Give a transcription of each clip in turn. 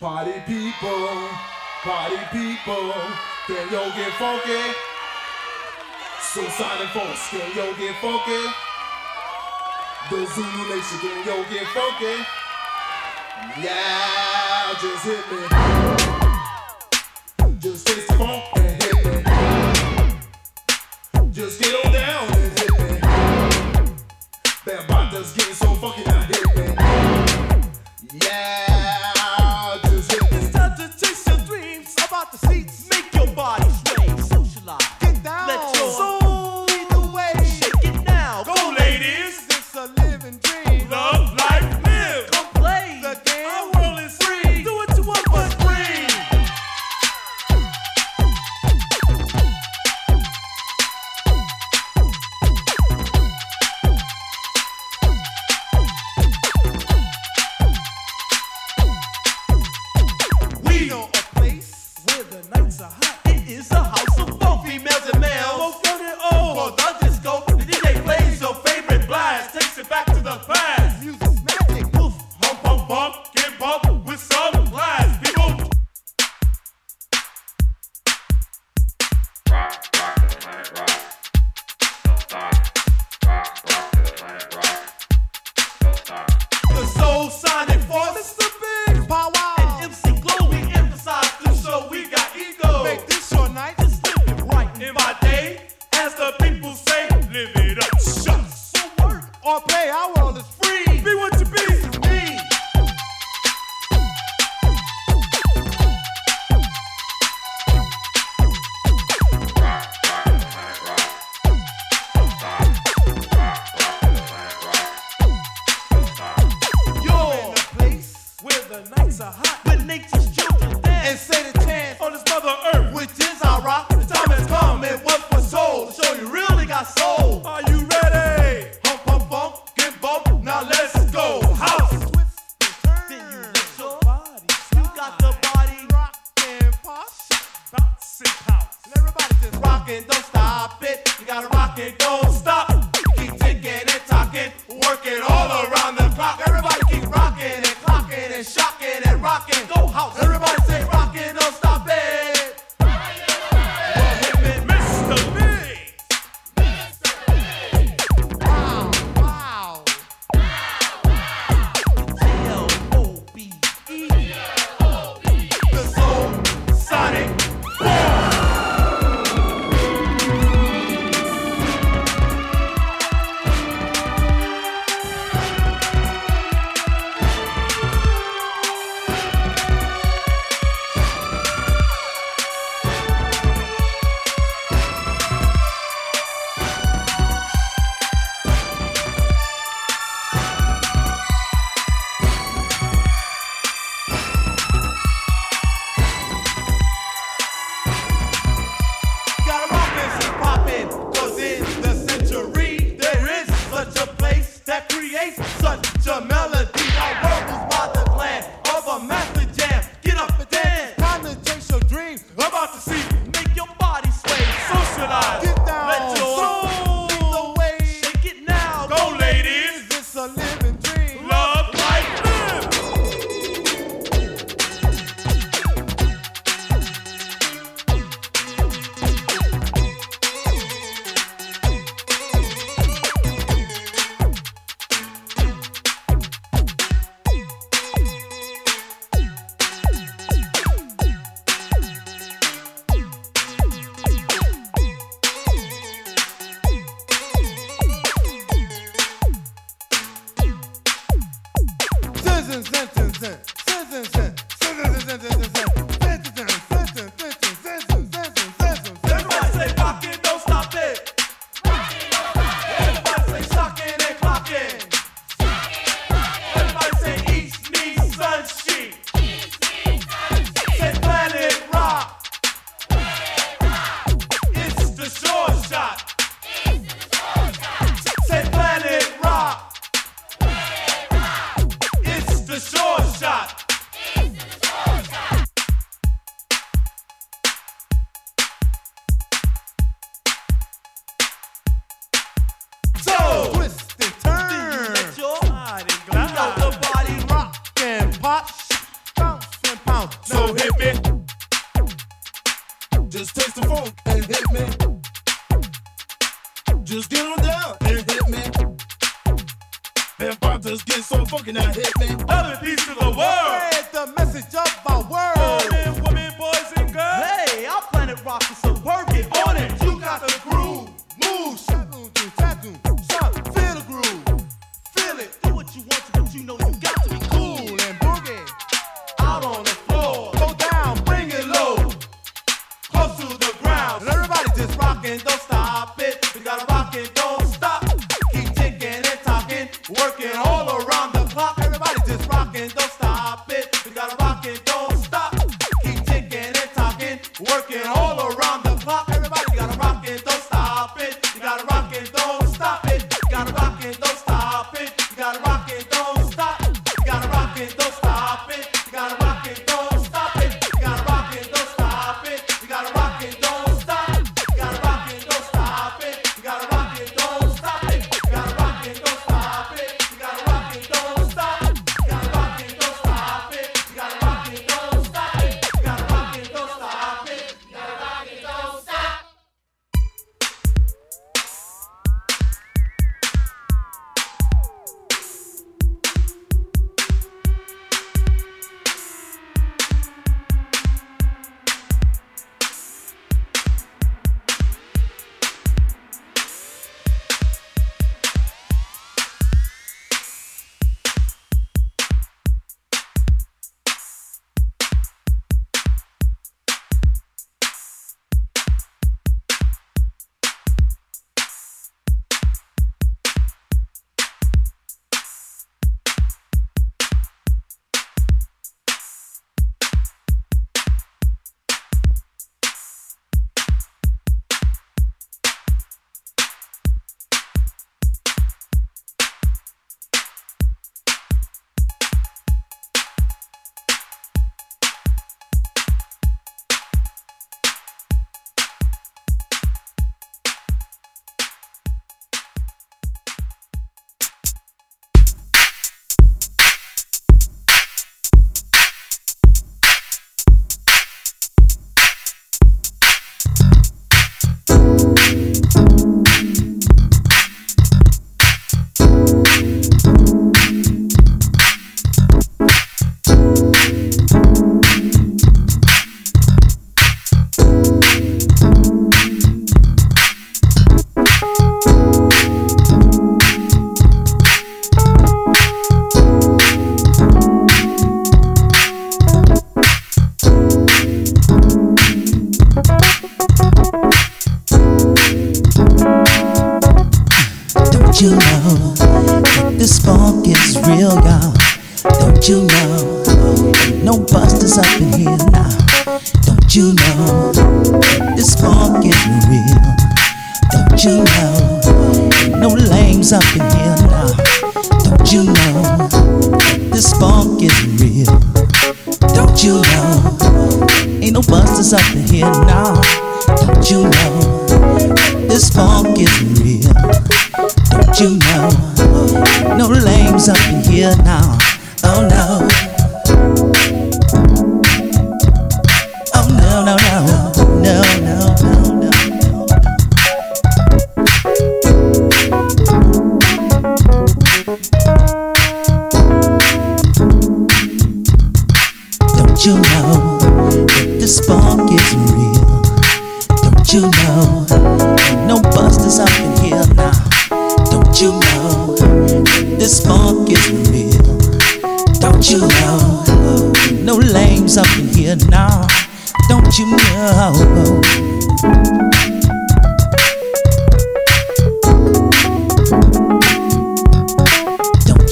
Party people, party people, can yo get funky? Supersonic folks, can yo get funky? The Zulu Nation, can yo get funky? Yeah, just hit me. Just taste the funk and hit me. Just get on down and hit me. That bot that's getting so funky now, hit me. Yeah.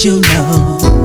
You know?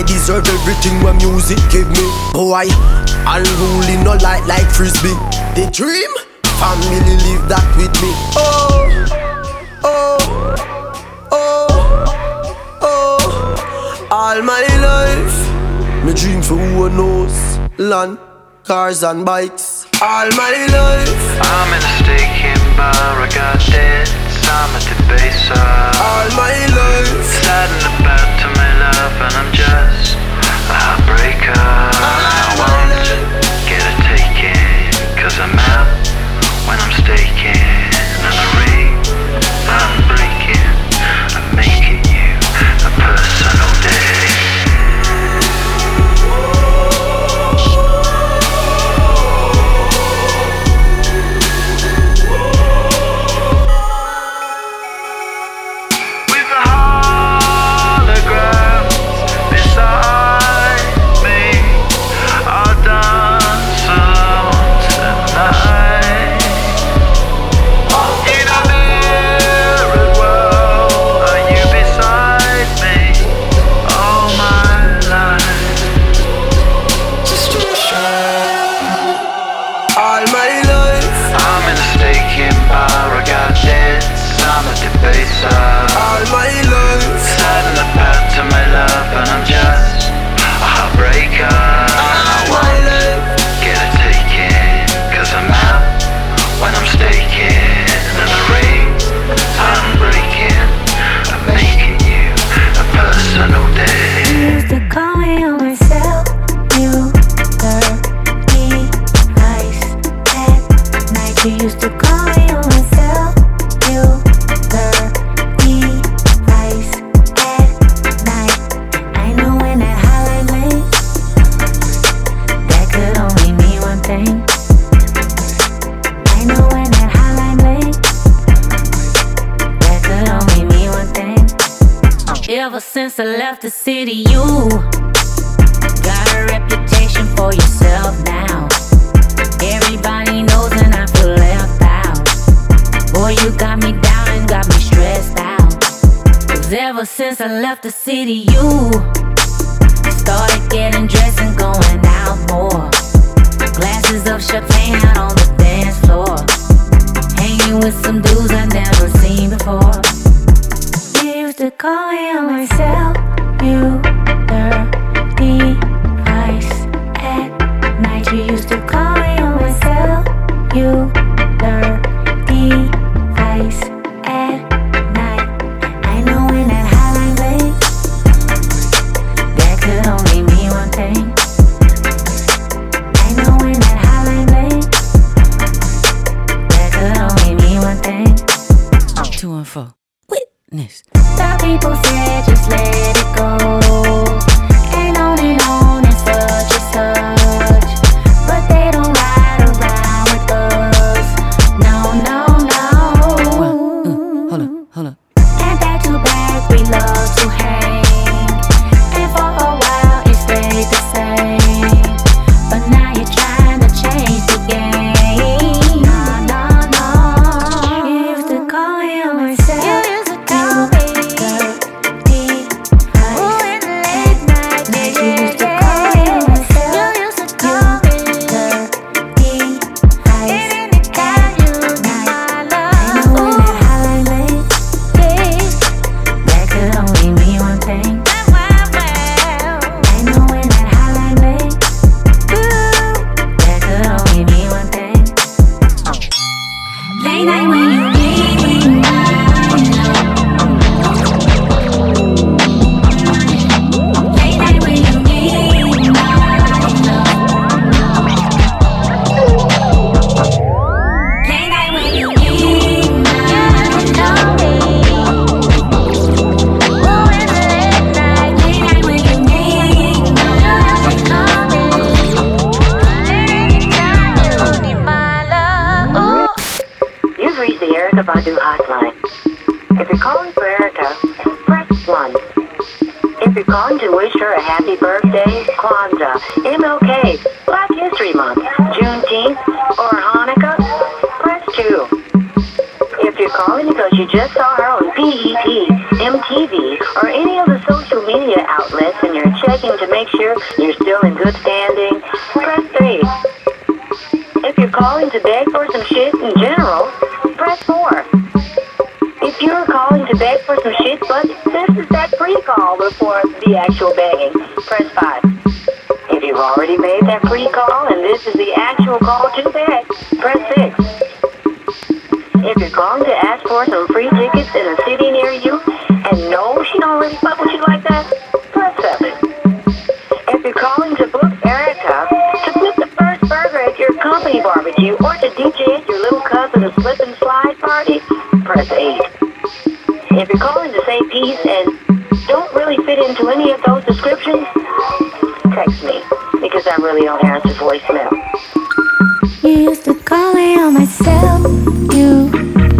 me deserve everything my music give me. Boy, unruly, no light like frisbee. The dream, family live that with me. Oh, oh, oh, oh. All my life, me dream for who knows land, cars and bikes. All my life, I'm in a staking bar. I got debts. I'm at the base. All my life, sad and about to me and I'm just a heartbreaker. I won't get cause I'm out when I'm staking. since I left the city. You got a reputation for yourself now. Everybody knows and I feel left out. Boy, you got me down and got me stressed out. Cause ever since I left the city, you started getting dressed and going out more. Glasses of champagne out on the dance floor. Hanging with some dudes I've never seen before to call myself cellular device at night. You used to call myself cellular device at night. I know when that highline blade, that could only mean one thing. Two and four. Witness people say show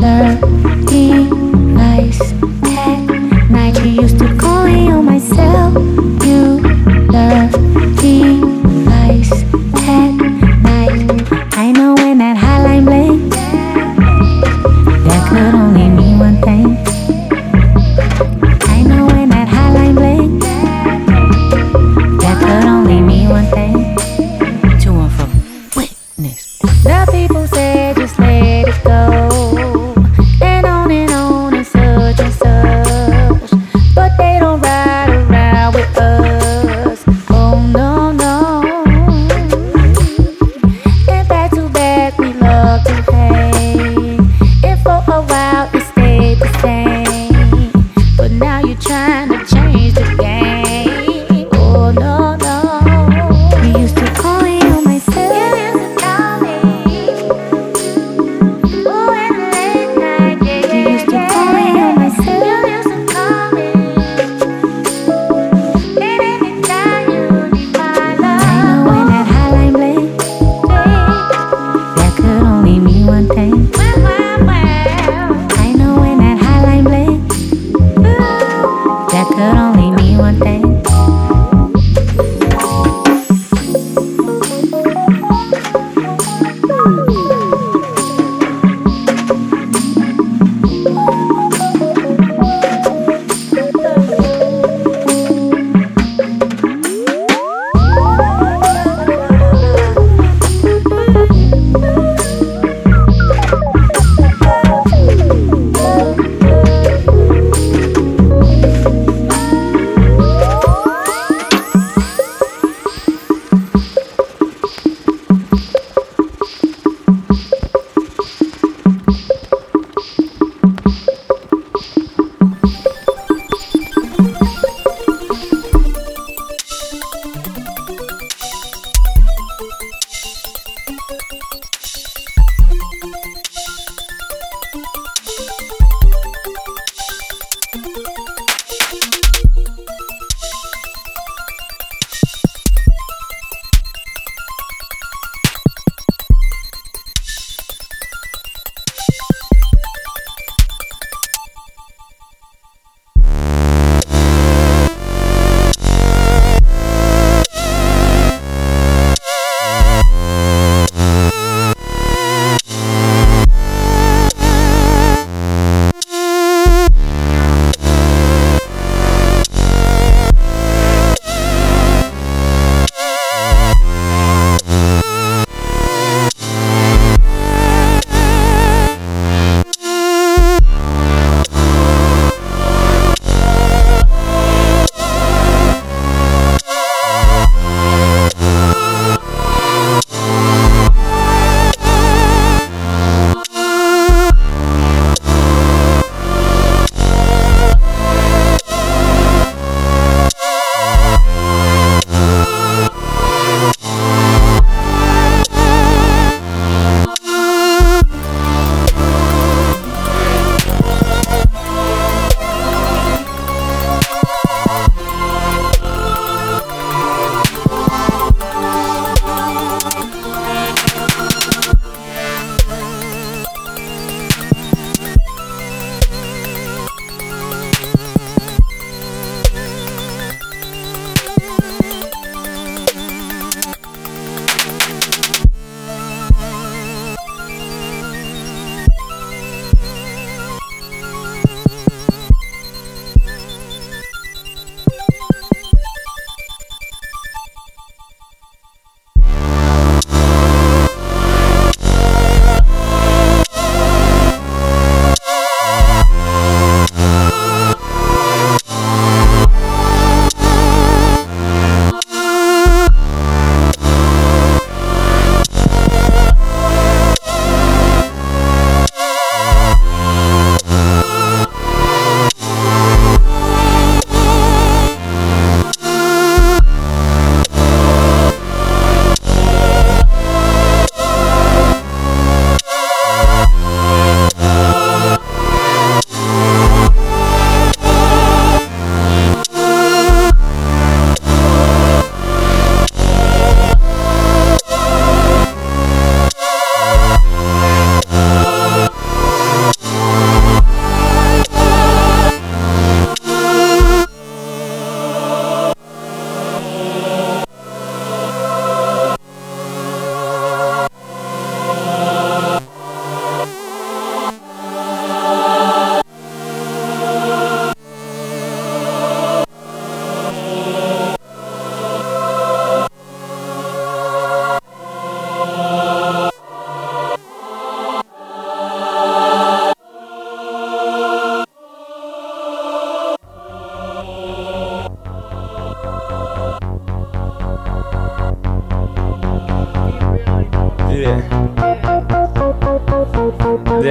You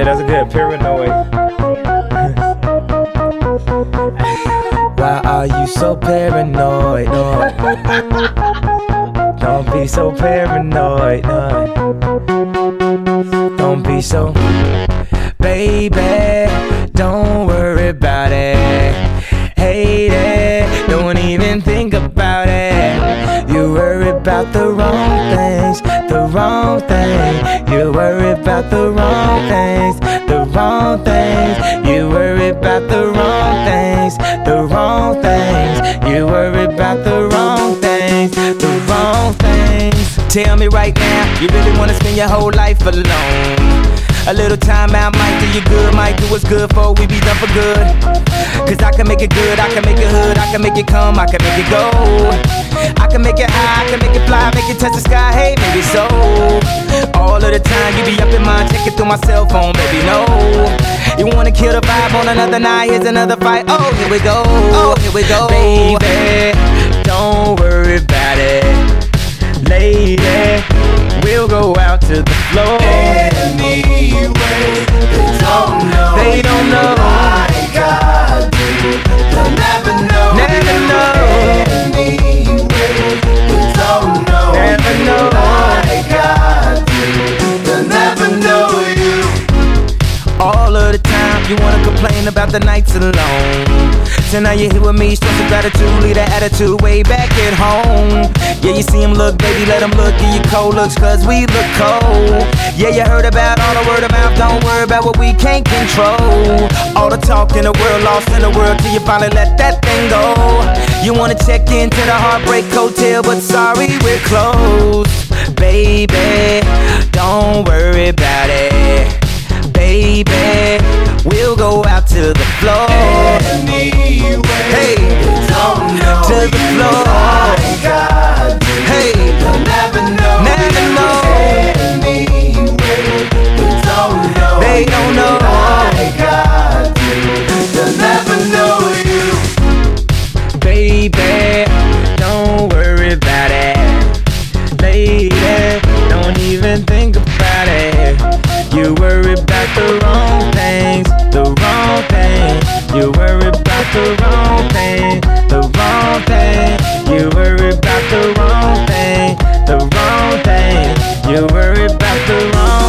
there. That's a good. Paranoid. Why are you so paranoid? No. Don't be so paranoid. No. Don't be so. Baby, don't worry about it. Hate it. Don't even think about it. You worry about the wrong things. The wrong thing. You worry about the wrong things. The things. You worry about the wrong things. The wrong things. You worry about the wrong things. The wrong things. Tell me right now, you really wanna spend your whole life alone? A little time out might do you good, might do what's good for we be done for good. Cause I can make it good, I can make it hood, I can make it come, I can make it go. I can make it high, I can make it fly, make it touch the sky, hey, maybe so. All of the time you be up in mind, checking through my cell phone, baby, no. You wanna kill the vibe on another night, here's another fight. Oh, here we go, oh, here we go. Baby, don't worry about it. Lady, we'll go out to the floor. Anyway, they don't know. They don't know. I do. They'll never know. Never know. Anyway, they don't know. Never know. You wanna complain about the nights alone. So now you're here with me, show some gratitude, leave that attitude way back at home. Yeah, you see him look, baby, let him look, give you cold looks, cause we look cold. Yeah, you heard about all the word of mouth, don't worry about what we can't control. All the talk in the world, lost in the world, till you finally let that thing go. You wanna check into the Heartbreak Hotel, but sorry, we're closed. Baby, don't worry about it baby. We'll go out to the floor. Anyway, hey, to the floor. You worry about the wrong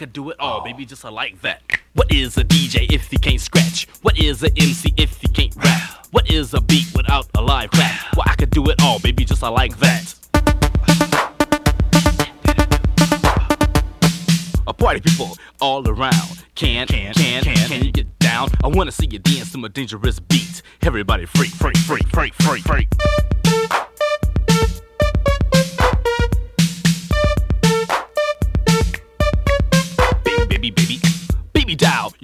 could do it all, baby, just like that. What is a DJ if you can't scratch? What is an MC if you can't rap? What is a beat without a live clap? Well, I could do it all, baby, just like that. A party people all around. Can, can, can, can, can you get down? I wanna see you dance to my dangerous beat. Everybody freak, freak, freak, freak, freak, freak.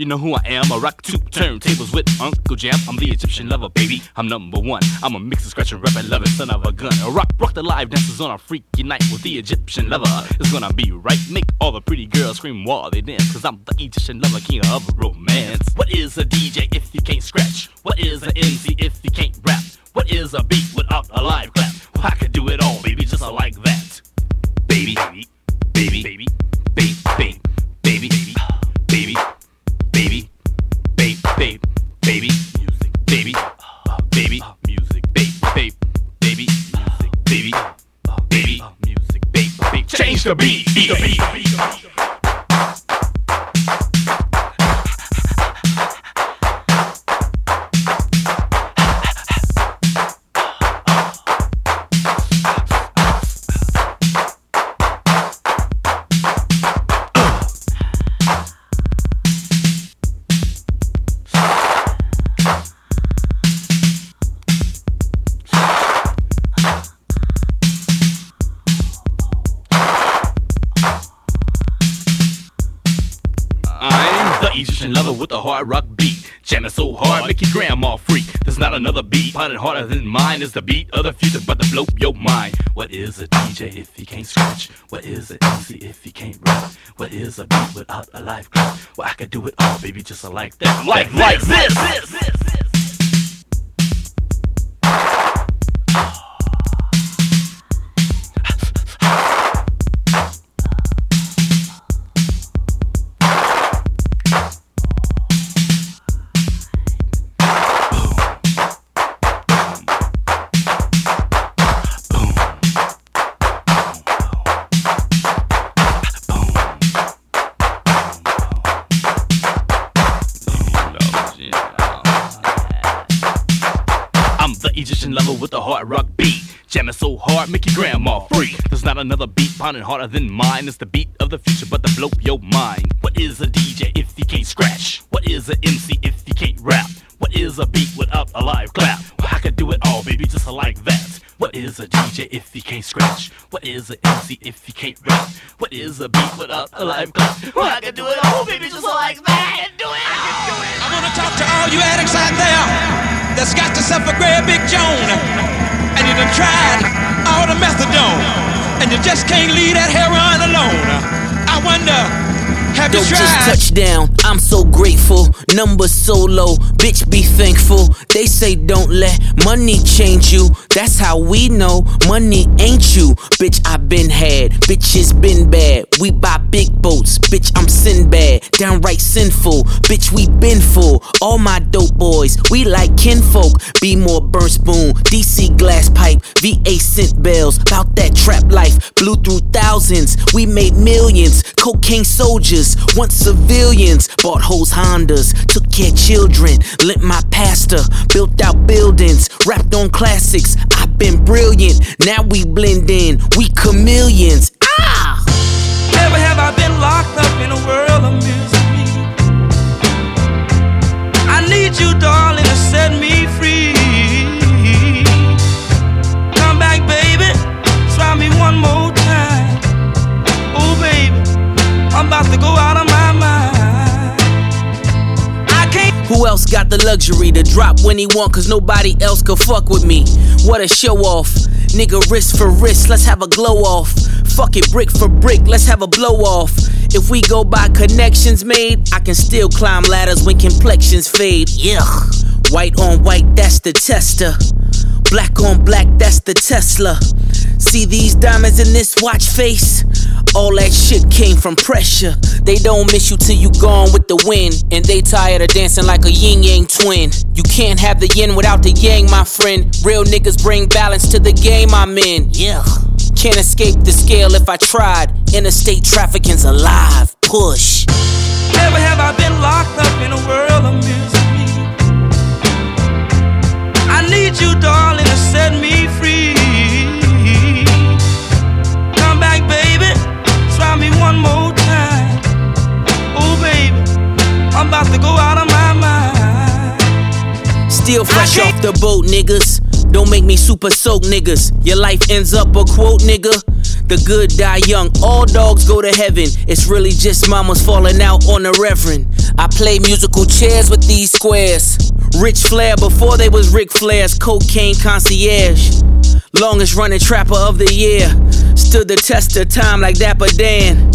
You know who I am. I rock two turntables with Uncle Jam. I'm the Egyptian lover, baby. I'm number one. I'm a mix and scratch and rap and loving son of a gun. I rock, rock the live dances on a freaky night with the Egyptian lover. It's gonna be right. Make all the pretty girls scream while they dance. Cause I'm the Egyptian lover, king of romance. What is a DJ if you can't scratch? What is an MC if you can't rap? What is a beat without a live clap? Well, I could do it all, baby, just like that. Baby, baby, baby, baby, baby, baby, baby, baby, music, baby, baby, music, baby, baby, baby, music, baby, baby, music, baby, baby. Change the beat the beat. Is the beat of the future, but to blow your mind. What is a DJ if he can't scratch? What is an MC if he can't rap? What is a beat without a life? Well, I could do it all, baby, just like that. Like, like this. this, this, this. Hard, make your grandma freak. There's not another beat pounding harder than mine. It's the beat of the future, but to blow your mind. What is a DJ if you can't scratch? What is an MC if you can't rap? What is a beat without a live clap? Well, I could do it all, baby, just like that. What is a DJ if you can't scratch? What is an MC if you can't rap? What is a beat without a live clap? Well, I can do it all, baby, just like that. Do it. I can do it. I wanna talk to all you addicts out there that's got yourself a great big Joan and you done tried all the methadone and you just can't leave that heroin alone. I wonder, have you Dope tried? just touched down. I'm so grateful. Numbers so low. Bitch, be thankful. They say don't let money change you. That's how we know money ain't you. Bitch, I been had. Bitches been bad. We buy big boats. Bitch, I'm sin bad. Downright sinful. Bitch, we been full. All my dope boys, we like kinfolk. Be more burn spoon. DC glass pipe. VA scent bells. About that trap life. Blew through thousands. We made millions. Cocaine soldiers. Once civilians. Bought hoes Hondas. Took care children. Lent my pastor. Built out buildings. Rapped on classics. I've been brilliant. Now we blend in. We chameleons. Ah! Never have I been locked up in a world of misery. I need you, darling, to set me free. About to go out of my. Who else got the luxury to drop when he want? Cause nobody else could fuck with me. What a show off. Nigga, wrist for wrist, let's have a glow off. Fuck it, brick for brick, let's have a blow off. If we go by connections made, I can still climb ladders when complexions fade. Yeah. White on white, that's the tester. Black on black, that's the Tesla. See these diamonds in this watch face? All that shit came from pressure. They don't miss you till you gone with the wind. And they tired of dancing like a yin yang twin. You can't have the yin without the yang, my friend. Real niggas bring balance to the game I'm in. Yeah. Can't escape the scale if I tried. Interstate trafficking's alive. Push. Never have I been locked up in a world You, darling, to set me free. Come back, baby. Try me one more time. Oh, baby. I'm about to go out of my mind. Still fresh off the boat, niggas. Don't make me super soak, niggas. Your life ends up a quote, nigga. The good die young, all dogs go to heaven. It's really just mamas falling out on the reverend. I play musical chairs with these squares. Ric Flair before they was Ric Flair's cocaine concierge. Longest running trapper of the year. Stood the test of time like Dapper Dan.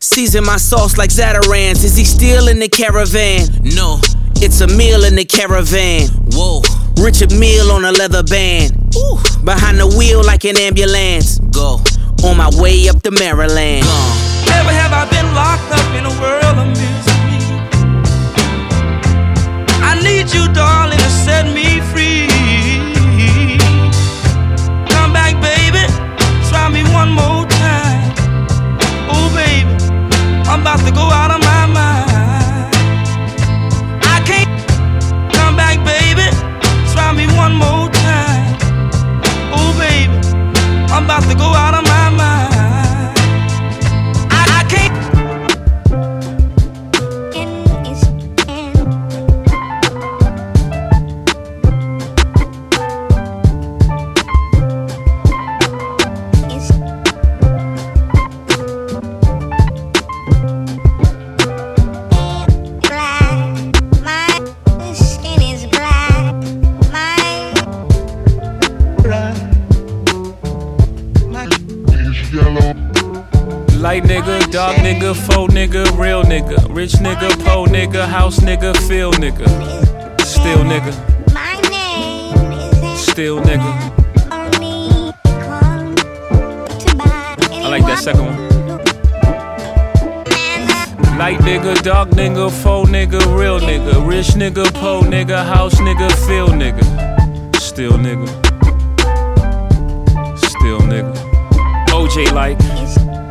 Season my sauce like Zatarain's. Is he still in the caravan? No, it's a meal in the caravan. Whoa. Richard Mille on a leather band. Ooh. Behind the wheel like an ambulance. Go. On my way up to Maryland. Never have I been locked up in a world of misery. I need you, darling, to set me free. Come back, baby. Try me one more time. Oh, baby. I'm about to go out of my Light nigga, dark nigga, faux nigga, real nigga, rich nigga, po nigga, house nigga, feel nigga, still nigga, My name is still nigga. I like that second one. Light nigga, dark nigga, faux nigga, real nigga, rich nigga, po nigga, house nigga, feel nigga, still nigga, still nigga. OJ like.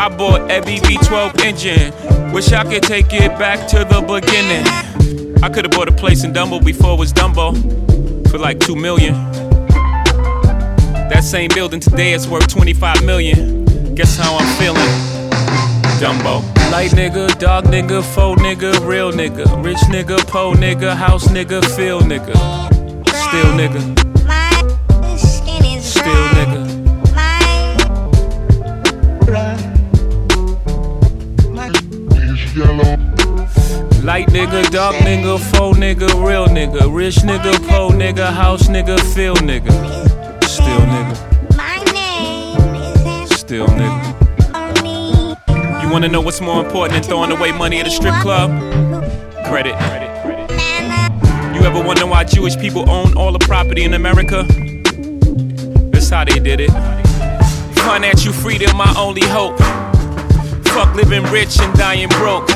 I bought a BB12 engine. Wish I could take it back to the beginning. I could have bought a place in Dumbo before it was Dumbo for like two million. That same building today is worth 25 million. Guess how I'm feeling? Dumbo. Light nigga, dog nigga, faux nigga, real nigga, rich nigga, po nigga, house nigga, feel nigga, still nigga, nigga, dark nigga, faux nigga, real nigga, rich nigga, po nigga, house nigga, feel nigga, still nigga, still nigga. You wanna know what's more important than throwing away money at a strip club? Credit. You ever wonder why Jewish people own all the property in America? That's how they did it. Financial freedom, my only hope. Fuck living rich and dying broke.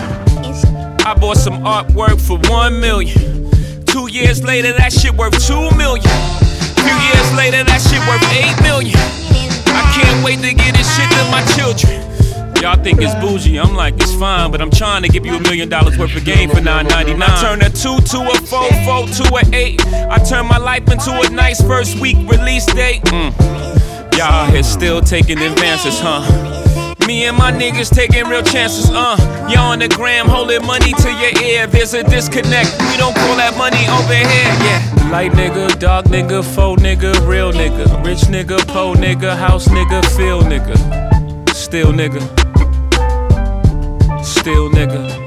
I bought some artwork for one million. Two years later, that shit worth two million. Few years later, that shit worth eight million. I can't wait to get this shit to my children. Y'all think it's bougie, I'm like, it's fine, but I'm trying to give you a million dollars worth of game for 9.99. I turn a two to a four, four to a eight. I turn my life into a nice first week release date. Mm. Y'all here still taking advances, huh? Me and my niggas taking real chances, uh. Y'all on the gram holding money to your ear. There's a disconnect. We don't call that money over here, yeah. Light nigga, dark nigga, faux nigga, real nigga, rich nigga, po nigga, house nigga, feel nigga, still nigga, still nigga.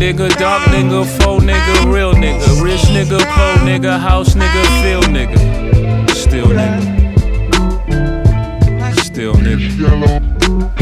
nigga, dark nigga, faux nigga, real nigga, rich nigga, poor nigga, house nigga, feel nigga, still nigga, still nigga.